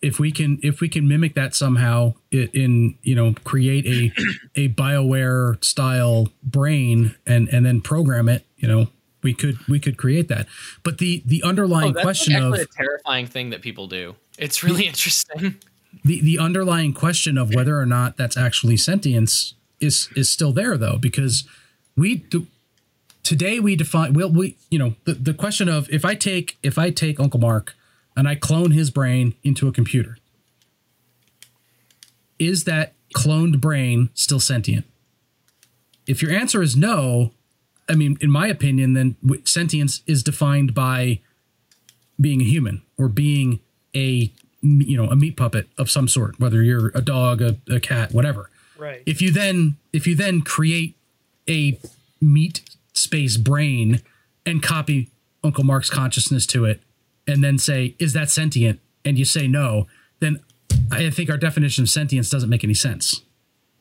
if we can if we can mimic that somehow in you know create a a Bioware style brain and and then program it, you know, we could we could create that. But the the underlying Oh, question like of a terrifying thing that people do. It's really interesting. the the underlying question of whether or not that's actually sentience is is still there though because we do today we define well we you know the, the question of if i take if i take uncle mark and i clone his brain into a computer. Is that cloned brain still sentient? If your answer is no i mean in my opinion then sentience is defined by being a human or being a you know a meat puppet of some sort whether you're a dog a, a cat whatever. Right. if you then if you then create a meat space brain and copy uncle mark's consciousness to it and then say is that sentient and you say no then i think our definition of sentience doesn't make any sense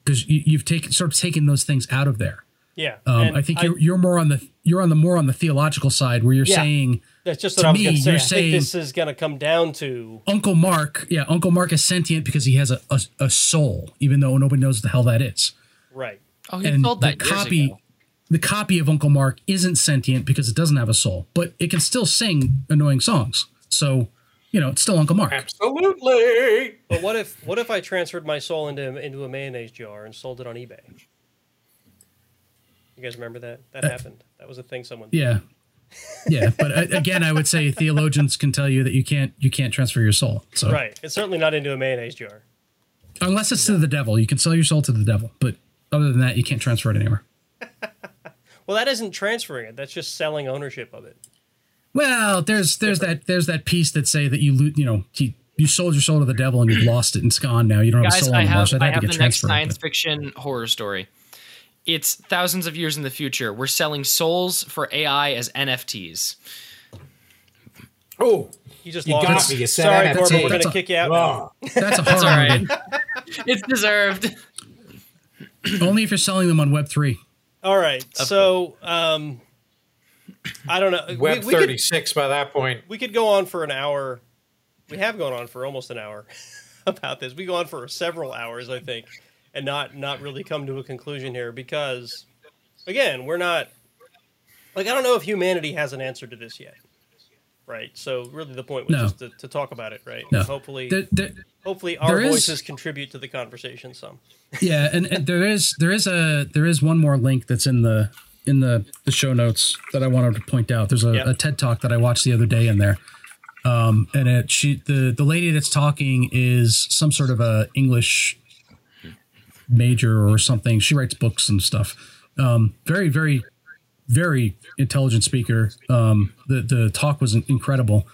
because you, you've taken sort of taken those things out of there Yeah, Um, I think you're you're more on the you're on the more on the theological side where you're Yeah. saying that's just what to I was me, going to say. you're I think saying- this is going to come down to Uncle Mark, yeah, Uncle Mark is sentient because he has a, a, a soul, even though nobody knows what the hell that is. right. Oh, he and told the that years copy ago. The copy of Uncle Mark isn't sentient because it doesn't have a soul, but it can still sing annoying songs. So, you know, it's still Uncle Mark. Absolutely. But what if what if I transferred my soul into into a mayonnaise jar and sold it on eBay? You guys remember that? That happened. That was a thing someone. did. Yeah. Yeah, but uh, again, I would say theologians can tell you that you can't you can't transfer your soul. So Right. It's certainly not into a mayonnaise jar. unless it's to the devil, you can sell your soul to the devil. But other than that, you can't transfer it anywhere. Well, that isn't transferring it. That's just selling ownership of it. Well, there's there's that there's that piece that say that you lo- you know you, you sold your soul to the devil and you've lost it and it's gone now. You don't have a Guys, soul I anymore, have, so I'd I have have to the get next science but- fiction horror story. It's thousands of years in the future. We're selling souls for AI as NFTs. Oh, You just You lost. got me. You said Sorry, NFT. Corbin. We're going That's to a- kick you out. now. That's a That's all right. it's deserved. Only if you're selling them on Web three. All right. So, um, I don't know. Web we could- 36 by that point. we could go on for an hour. We have gone on for almost an hour about this. We go on for several hours, I think, and not not really come to a conclusion here because, again, we're not like I don't know if humanity has an answer to this yet, right? So really, the point was No. just to, to talk about it, right? No. Hopefully, There- there- hopefully, our there is- voices contribute to the conversation some. yeah, and, and there is there is a there is one more link that's in the in the, the show notes that I wanted to point out. There's a, Yep. a TED talk that I watched the other day in there. Um, and it she the the lady that's talking is some sort of a English major or something. She writes books and stuff. Um, very very very intelligent speaker. Um, the the talk was incredible,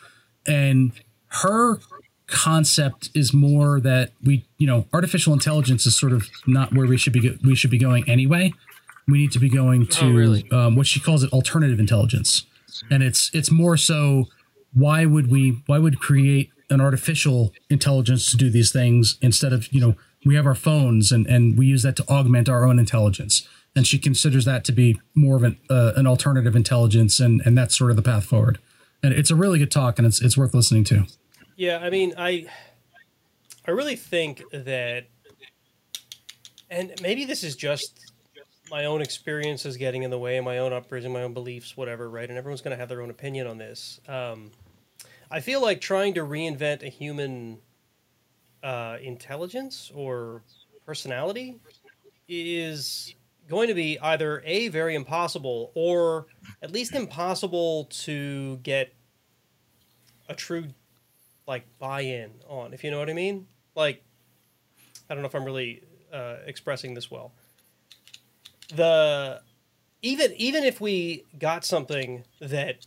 and her concept is more that we you know artificial intelligence is sort of not where we should be we should be going anyway. We need to be going to Oh, really? um, what she calls it alternative intelligence, and it's it's more so why would we why would create an artificial intelligence to do these things instead of you know we have our phones and and we use that to augment our own intelligence and she considers that to be more of an uh, an alternative intelligence and and that's sort of the path forward and it's a really good talk and it's it's worth listening to Yeah, I mean, I I really think that and maybe this is just my own experiences getting in the way, my own upbringing, my own beliefs, whatever, right? And everyone's going to have their own opinion on this. Um, I feel like trying to reinvent a human uh, intelligence or personality is going to be either a very impossible or at least impossible to get a true like buy-in on if you know what i mean? Like i don't know if i'm really uh, expressing this well. The even even if we got something that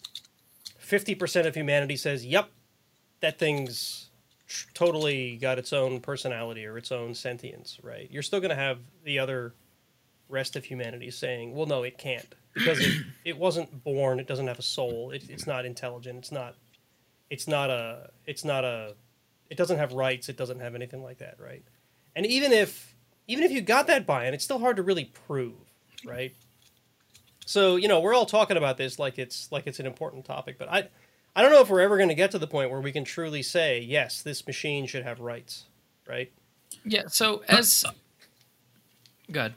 50% of humanity says yep that thing's tr- totally got its own personality or its own sentience right? You're still going to have the other rest of humanity saying well no it can't because it, it wasn't born it doesn't have a soul it, it's not intelligent it's not it's not a it's not a it doesn't have rights it doesn't have anything like that right and even if even if you got that buy-in it's still hard to really prove right so you know we're all talking about this like it's like it's an important topic but i i don't know if we're ever going to get to the point where we can truly say yes this machine should have rights right Yeah. So as good.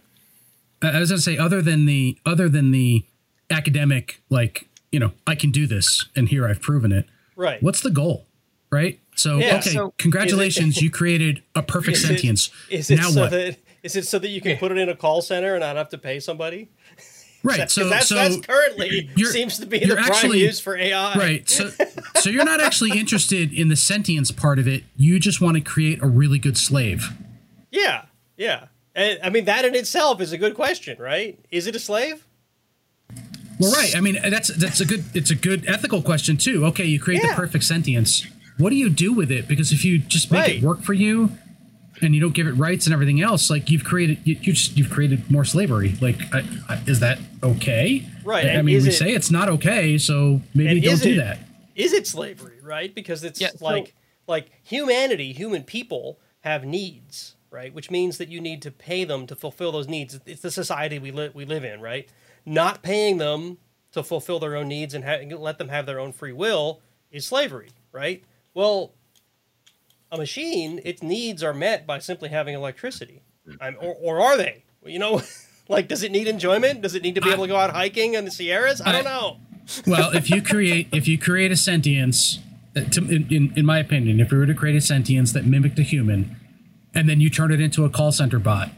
I I was going to say other than the other than the academic like you know I can do this and here I've proven it. Right. What's the goal? Right? So Yeah, okay so- congratulations you created a perfect Is sentience. is it now so what? that is it so that you can put it in a call center and not have to pay somebody? Right 'Cause so that's, so that's currently you're- seems to be the you're prime use for ai right so so you're not actually interested in the sentience part of it. You just want to create a really good slave. Yeah, yeah. And, I mean, that in itself is a good question, right? Is it a slave? well right i mean that's that's a good it's a good ethical question too okay you create Yeah. the perfect sentience what do you do with it because if you just make Right. it work for you and you don't give it rights and everything else like you've created you, you just you've created more slavery like I, I, is that okay Right, i, I mean we it- say it's not okay so maybe don't is do it- that Is it slavery, right? Because it's Yeah, so- like like humanity, human people have needs, right? Which means that you need to pay them to fulfill those needs. It's the society we li- we live in, right? Not paying them to fulfill their own needs and ha- let them have their own free will is slavery, right? Well, a machine, its needs are met by simply having electricity, I'm, or, or are they? You know, like does it need enjoyment? Does it need to be able to go out hiking in the Sierras? I don't know. well, if you create if you create a sentience, uh, to, in, in in my opinion, if we were to create a sentience that mimicked a human, and then you turn it into a call center bot,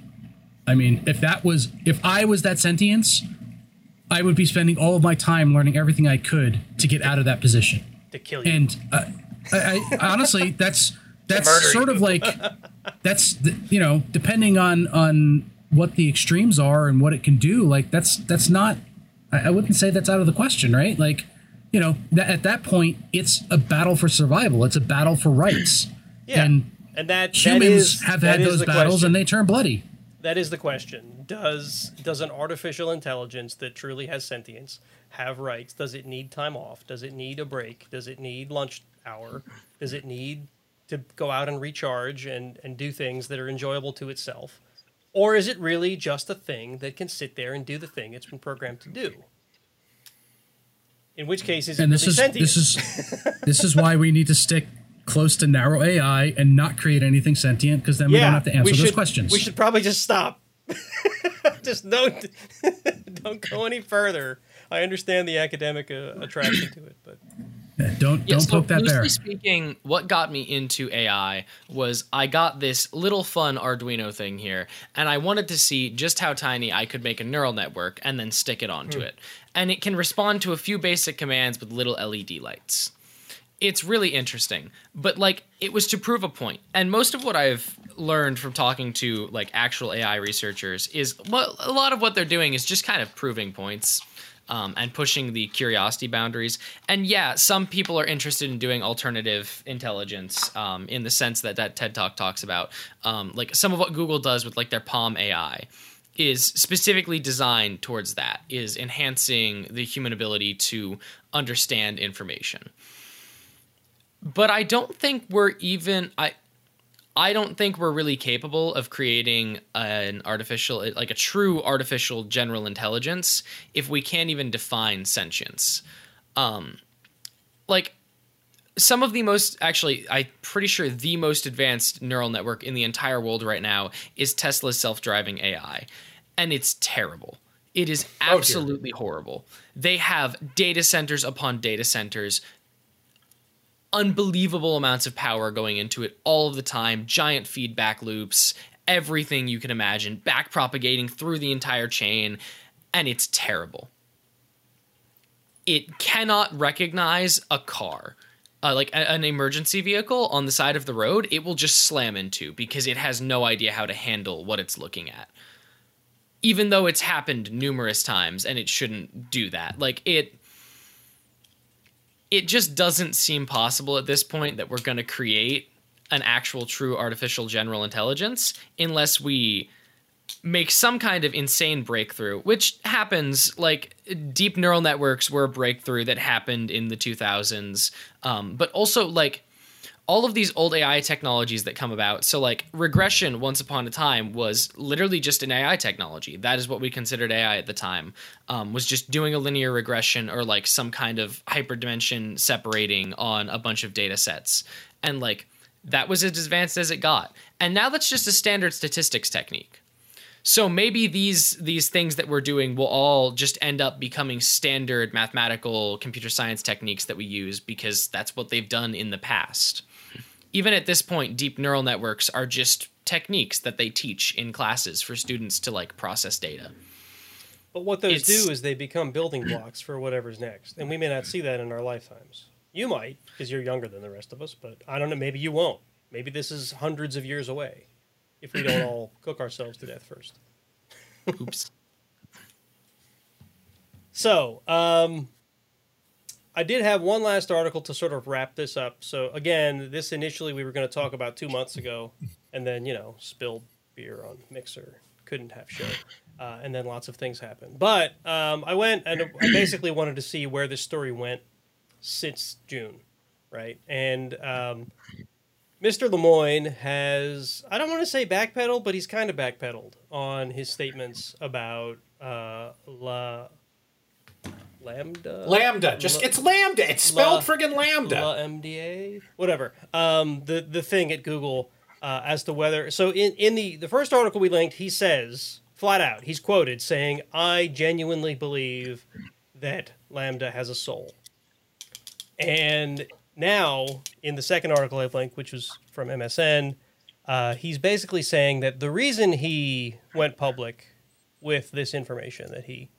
I mean, if that was if I was that sentience, I would be spending all of my time learning everything I could to get out of that position. To kill you. And uh, I, I honestly, that's that's sort of like that's you know depending on on what the extremes are and what it can do. Like that's that's not. I, I wouldn't say that's out of the question, right? Like you know that at that point it's a battle for survival. It's a battle for rights. yeah. And And, that, that humans is, have had those battles question. and they turn bloody. That is the question. Does does an artificial intelligence that truly has sentience have rights? Does it need time off? Does it need a break? Does it need lunch hour? Does it need to go out and recharge and, and do things that are enjoyable to itself? Or is it really just a thing that can sit there and do the thing it's been programmed to do? In which case, is it And really this is sentient? this is this is why we need to stick close to narrow AI and not create anything sentient because then we don't have to answer we those should, questions. We should probably just stop. just don't don't go any further. I understand the academic uh, attraction to it, but Yeah, don't Yeah, don't so poke that loosely bear. speaking, what got me into AI was I got this little fun Arduino thing here, and I wanted to see just how tiny I could make a neural network and then stick it onto Hmm. it. And it can respond to a few basic commands with little LED lights. It's really interesting, but like it was to prove a point. And most of what I've learned from talking to like actual AI researchers is well, a lot of what they're doing is just kind of proving points um, and pushing the curiosity boundaries. And yeah, some people are interested in doing alternative intelligence um, in the sense that that TED Talk talks about. Um, like some of what Google does with like their PaLM AI is specifically designed towards that, is enhancing the human ability to understand information. But I don't think we're even I I don't think we're really capable of creating an artificial, like a true artificial general intelligence, if we can't even define sentience. Um, like some of the most, actually, I'm pretty sure the most advanced neural network in the entire world right now is Tesla's self-driving AI, and it's terrible. It is dear. absolutely horrible. They have data centers upon data centers unbelievable amounts of power going into it all of the time, giant feedback loops, everything you can imagine, back propagating through the entire chain, and it's terrible. It cannot recognize a car. Uh, like a- an emergency vehicle on the side of the road, it will just slam into because it has no idea how to handle what it's looking at. Even though it's happened numerous times and it shouldn't do that. Like it it just doesn't seem possible at this point that we're going to create an actual true artificial general intelligence unless we make some kind of insane breakthrough which happens like deep neural networks were a breakthrough that happened in the 2000s um, but also like all of these old AI technologies that come about. So, like regression, once upon a time, was literally just an AI technology. That is what we considered AI at the time. Um, was just doing a linear regression or like some kind of hyperdimension separating on a bunch of data sets, and like that was as advanced as it got. And now that's just a standard statistics technique. So maybe these these things that we're doing will all just end up becoming standard mathematical computer science techniques that we use because that's what they've done in the past. Even at this point, deep neural networks are just techniques that they teach in classes for students to like process data. but what those It's- do is they become building blocks for whatever's next, and we may not see that in our lifetimes. You might because you're younger than the rest of us, but I don't know. Maybe you won't. Maybe this is hundreds of years away if we don't all cook ourselves to death first. Oops. So, um, I did have one last article to sort of wrap this up. So, again, this initially we were going to talk about two months ago, and then, you know, spilled beer on Mixer, couldn't have show. Uh, and then lots of things happened. But um, I went and I basically wanted to see where this story went since June, right? And um, Mr. Lemoine has, I don't want to say backpedaled, but he's kind of backpedaled on his statements about uh, La, LaMDA? LaMDA. Just La- it's LaMDA. It's spelled La- friggin' LaMDA. La MDA? Whatever. Um, the, the thing at Google uh, as to whether. So in, in the, the first article we linked, he says, flat out, he's quoted saying, I genuinely believe that LaMDA has a soul. And now, in the second article I've linked, which was from MSN, uh, he's basically saying that the reason he went public with this information that he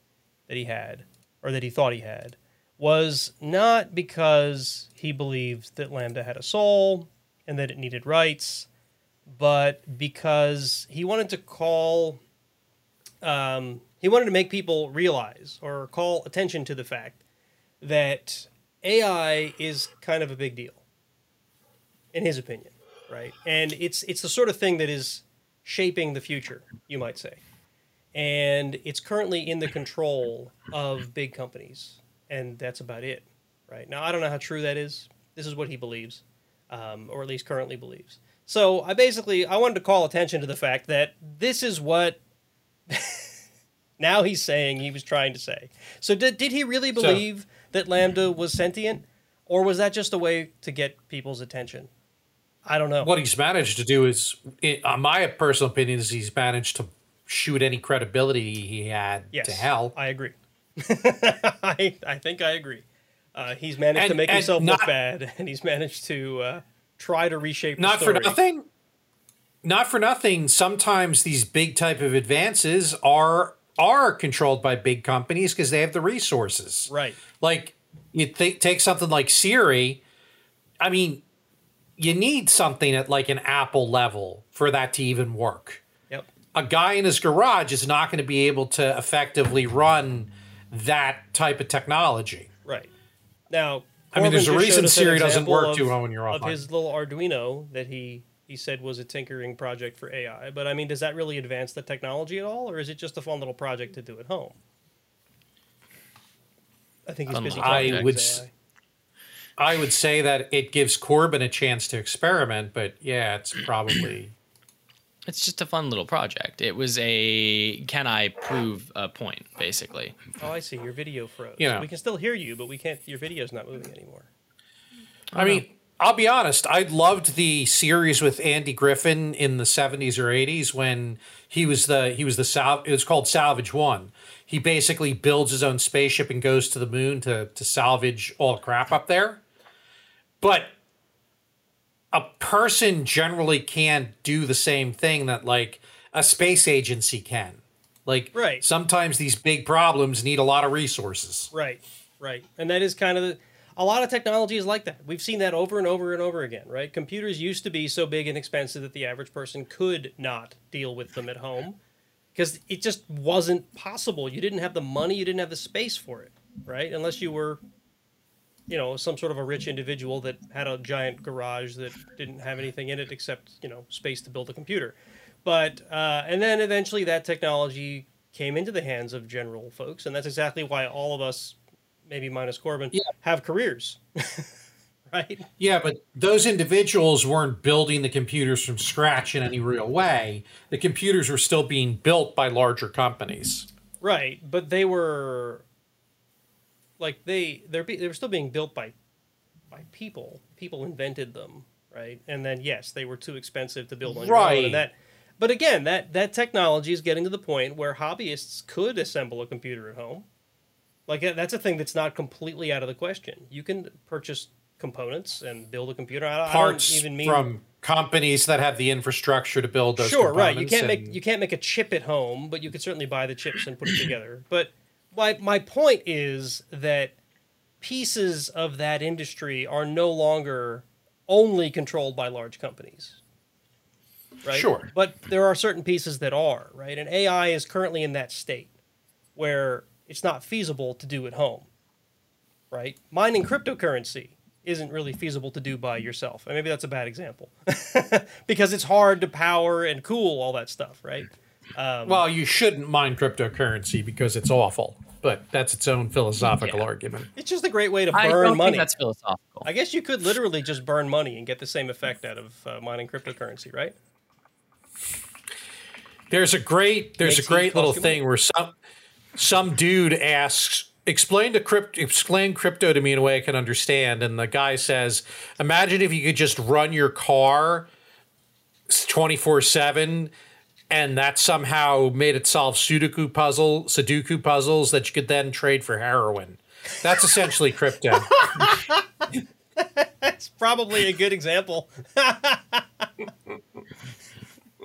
that he had or that he thought he had was not because he believed that LaMDA had a soul and that it needed rights, but because he wanted to call um, he wanted to make people realize or call attention to the fact that AI is kind of a big deal, in his opinion, right? And it's it's the sort of thing that is shaping the future, you might say, and it's currently in the control of big companies, and that's about it, right? Now I don't know how true that is. This is what he believes, um, or at least currently believes. So I basically I wanted to call attention to the fact that this is what now he's saying he was trying to say. So did, did he really believe that LaMDA was sentient? Or was that just a way to get people's attention? I don't know. What he's managed to do is, in uh, my personal opinion, is he's managed to shoot any credibility he had yes, to hell. I agree. I, I think I agree. Uh, he's managed to make and himself look bad, and he's managed to uh, try to reshape the not for nothing not for nothing sometimes these big type of advances are are controlled by big companies because they have the resources Right. like you th- take something like siri i mean you need something at like an apple level for that to even work. A guy in his garage is not going to be able to effectively run that type of technology Right. Now, I mean, there's a reason showed us an Siri doesn't work of- too well when you're Of his little Arduino that he he said was a tinkering project for AI. But I mean, does that really advance the technology at all, or is it just a fun little project to do at home? I think he's busy Um, talking I would AI. I would say that it gives Corbin a chance to experiment, but yeah, it's probably It's just a fun little project. It was a can I prove a point, basically. Oh, I see. Your video froze. You know. We can still hear you, but we can't. Your video's not moving anymore. I mean, I'll be honest. I loved the series with Andy Griffith in the seventies or eighties when he was the he was the sal. It was called Salvage One. He basically builds his own spaceship and goes to the moon to to salvage all the crap up there. But a person generally can't do the same thing that like a space agency can. Like Right. sometimes these big problems need a lot of resources. Right, right. And that is kind of the, a lot of technology is like that. We've seen that over and over and over again, right? Computers used to be so big and expensive that the average person could not deal with them at home because it just wasn't possible. You didn't have the money, you didn't have the space for it, right? Unless you were you know, some sort of a rich individual that had a giant garage that didn't have anything in it except, you know, space to build a computer. But uh, and then eventually that technology came into the hands of general folks, and that's exactly why all of us, maybe minus Corbin, Yeah. have careers, right? Yeah, but those individuals weren't building the computers from scratch in any real way. The computers were still being built by larger companies. Right, but they were like they they're be, they were still being built by by people. People invented them, right? And then yes, they were too expensive to build on your own. Right. And that, but again, that that technology is getting to the point where hobbyists could assemble a computer at home. Like that's a thing that's not completely out of the question. You can purchase components and build a computer. I, I Parts don't even mean from companies that have the infrastructure to build those sure right you can't and- make you can't make a chip at home but you could certainly buy the chips and put it together but my my point is that pieces of that industry are no longer only controlled by large companies right? Sure. but there are certain pieces that are right? And ai is currently in that state where it's not feasible to do at home right? Mining cryptocurrency isn't really feasible to do by yourself. And maybe that's a bad example because it's hard to power and cool all that stuff right um, Well, you shouldn't mine cryptocurrency because it's awful. but that's its own philosophical Yeah. argument. It's just a great way to I burn don't money. think that's philosophical. I guess you could literally just burn money and get the same effect out of uh, mining cryptocurrency, right? There's a great there's Makes a great little cost you thing where some some dude asks explain to crypt explain crypto to me in a way I can understand and the guy says imagine if you could just run your car 24/7 and that somehow made it solve sudoku puzzle sudoku puzzles that you could then trade for heroin. That's essentially crypto. That's probably a good example.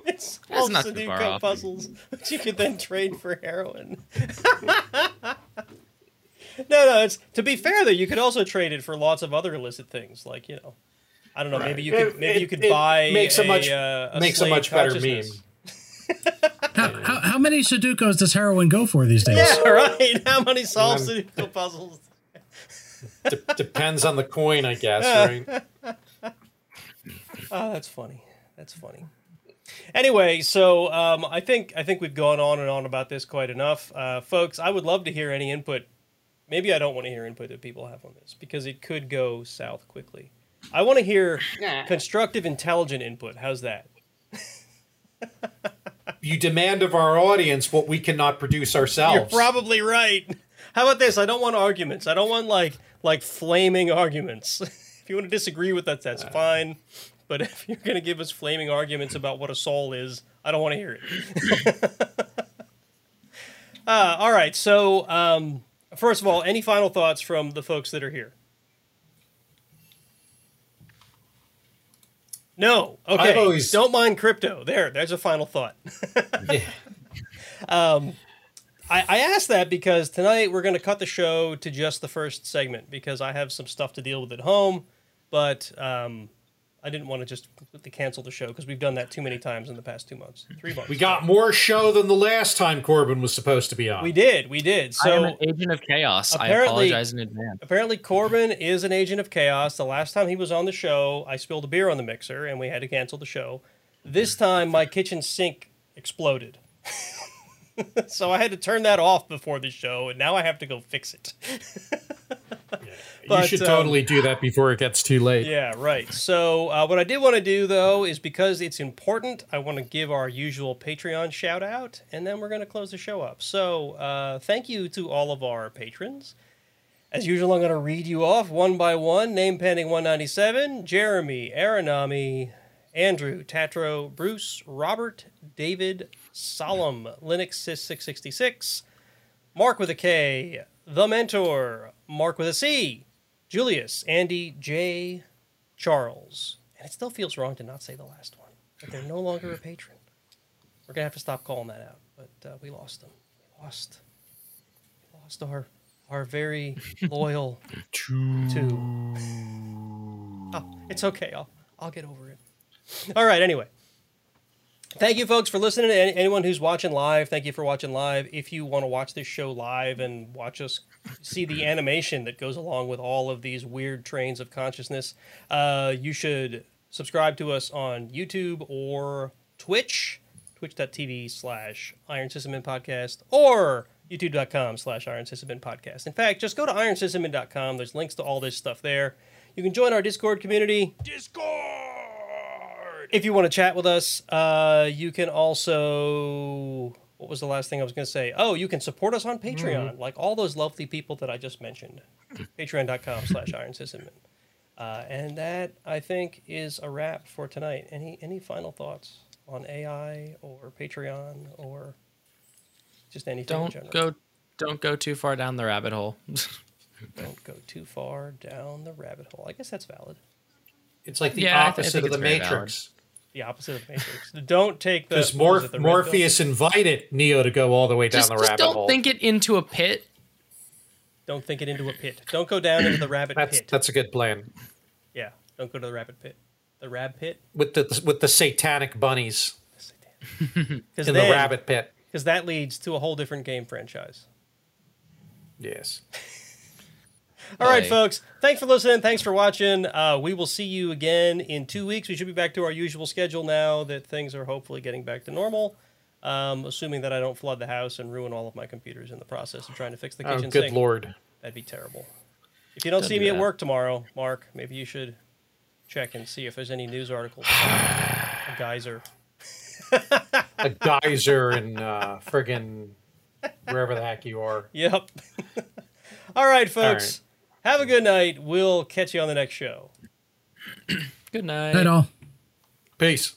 it's all not too far Sudoku puzzles, which you could then trade for heroin. no, no. It's to be fair though. You could also trade it for lots of other illicit things, like you know, I don't know. Maybe you could It- maybe you could it buy makes a much- uh, a makes a much better meme. Consciousness. How, how, how many Sudokus does heroin go for these days? Yeah, right. How many solved Um, Sudoku puzzles? De- depends on the coin, I guess, right? Oh, that's funny. That's funny. Anyway, so um, I think I think we've gone on and on about this quite enough, uh, folks. I would love to hear any input. Maybe I don't want to hear input that people have on this because it could go south quickly. I want to hear constructive, intelligent input. How's that? You demand of our audience what we cannot produce ourselves. You're probably right. How about this? I don't want arguments. I don't want like like flaming arguments. if you want to disagree with us, that's fine. But if you're going to give us flaming arguments about what a soul is, I don't want to hear it. uh, all right. So, um, first of all, any final thoughts from the folks that are here? No. Okay. Always- Don't mind crypto. There. There's a final thought. Yeah. I, I asked that because tonight we're going to cut the show to just the first segment because I have some stuff to deal with at home, but um, I didn't want to just completely cancel the show because we've done that too many times in the past two months, three months. We got more show than the last time Corbin was supposed to be on. we did, we did. I am So an agent of chaos. I apologize in advance. apparently Corbin is an agent of chaos. The last time he was on the show, I spilled a beer on the mixer and we had to cancel the show. This time, my kitchen sink exploded. so I had to turn that off before the show, and now I have to go fix it. you but, should um, totally do that before it gets too late. Yeah, right. So, uh, what I did want to do, though, is because it's important, I want to give our usual Patreon shout out, and then we're going to close the show up. So, uh, thank you to all of our patrons. As usual, I'm going to read you off one by one. Name pending 197 Jeremy, Aranami, Andrew, Tatro, Bruce, Robert, David, Solemn, Linux Sys 666, Mark with a K, The Mentor, Mark with a C, Julius, Andy, J, Charles. And it still feels wrong to not say the last one, but they're no longer a patron. We're going to have to stop calling that out, but uh, we lost them. We lost, we lost our, our very loyal two. Oh, it's okay. I'll, I'll get over it. All right, anyway. Thank you, folks, for listening. Any- Anyone who's watching live, thank you for watching live. If you want to watch this show live and watch us see the animation that goes along with all of these weird trains of consciousness, uh, you should subscribe to us on YouTube or Twitch, twitch.tv slash Iron Sysadmin Podcast, or youtube.com slash Iron Sysadmin Podcast. In fact, just go to ironsysadmin.com. There's links to all this stuff there. You can join our Discord community. If you want to chat with us, uh, you can also. What was the last thing I was going to say? Oh, you can support us on Patreon, like all those lovely people that I just mentioned. Patreon.com slash Iron Sysadmin. Uh, and that, I think, is a wrap for tonight. Any any final thoughts on AI or Patreon or just anything Don't general? go don't go too far down the rabbit hole. Don't go too far down the rabbit hole. I guess that's valid. It's like the Yeah, I th- I opposite of the it's very Matrix. The opposite of Matrix. Don't take the Because what was Morph- the red pill? Morpheus invited Neo to go all the way down just the just rabbit don't hole. think it into a pit. Don't think it into a pit. Don't go down into the rabbit that's pit. that's a good plan. Yeah, don't go to the rabbit pit. The rab pit. With the with the satanic bunnies Because in the rabbit pit. Because that leads to a whole different game franchise. Yes. All right, Bye. folks. Thanks for listening. Thanks for watching. Uh, we will see you again in two weeks. We should be back to our usual schedule now that things are hopefully getting back to normal. Um, assuming that I don't flood the house and ruin all of my computers in the process of trying to fix the Oh, kitchen good sink. lord. That'd be terrible. If you don't see do me at work tomorrow, Mark, maybe you should check and see if there's any news articles. a geyser. A geyser in uh, friggin' wherever the heck you are. Yep. all right, folks. Have a good night. We'll catch you on the next show. Good night. That all. Peace.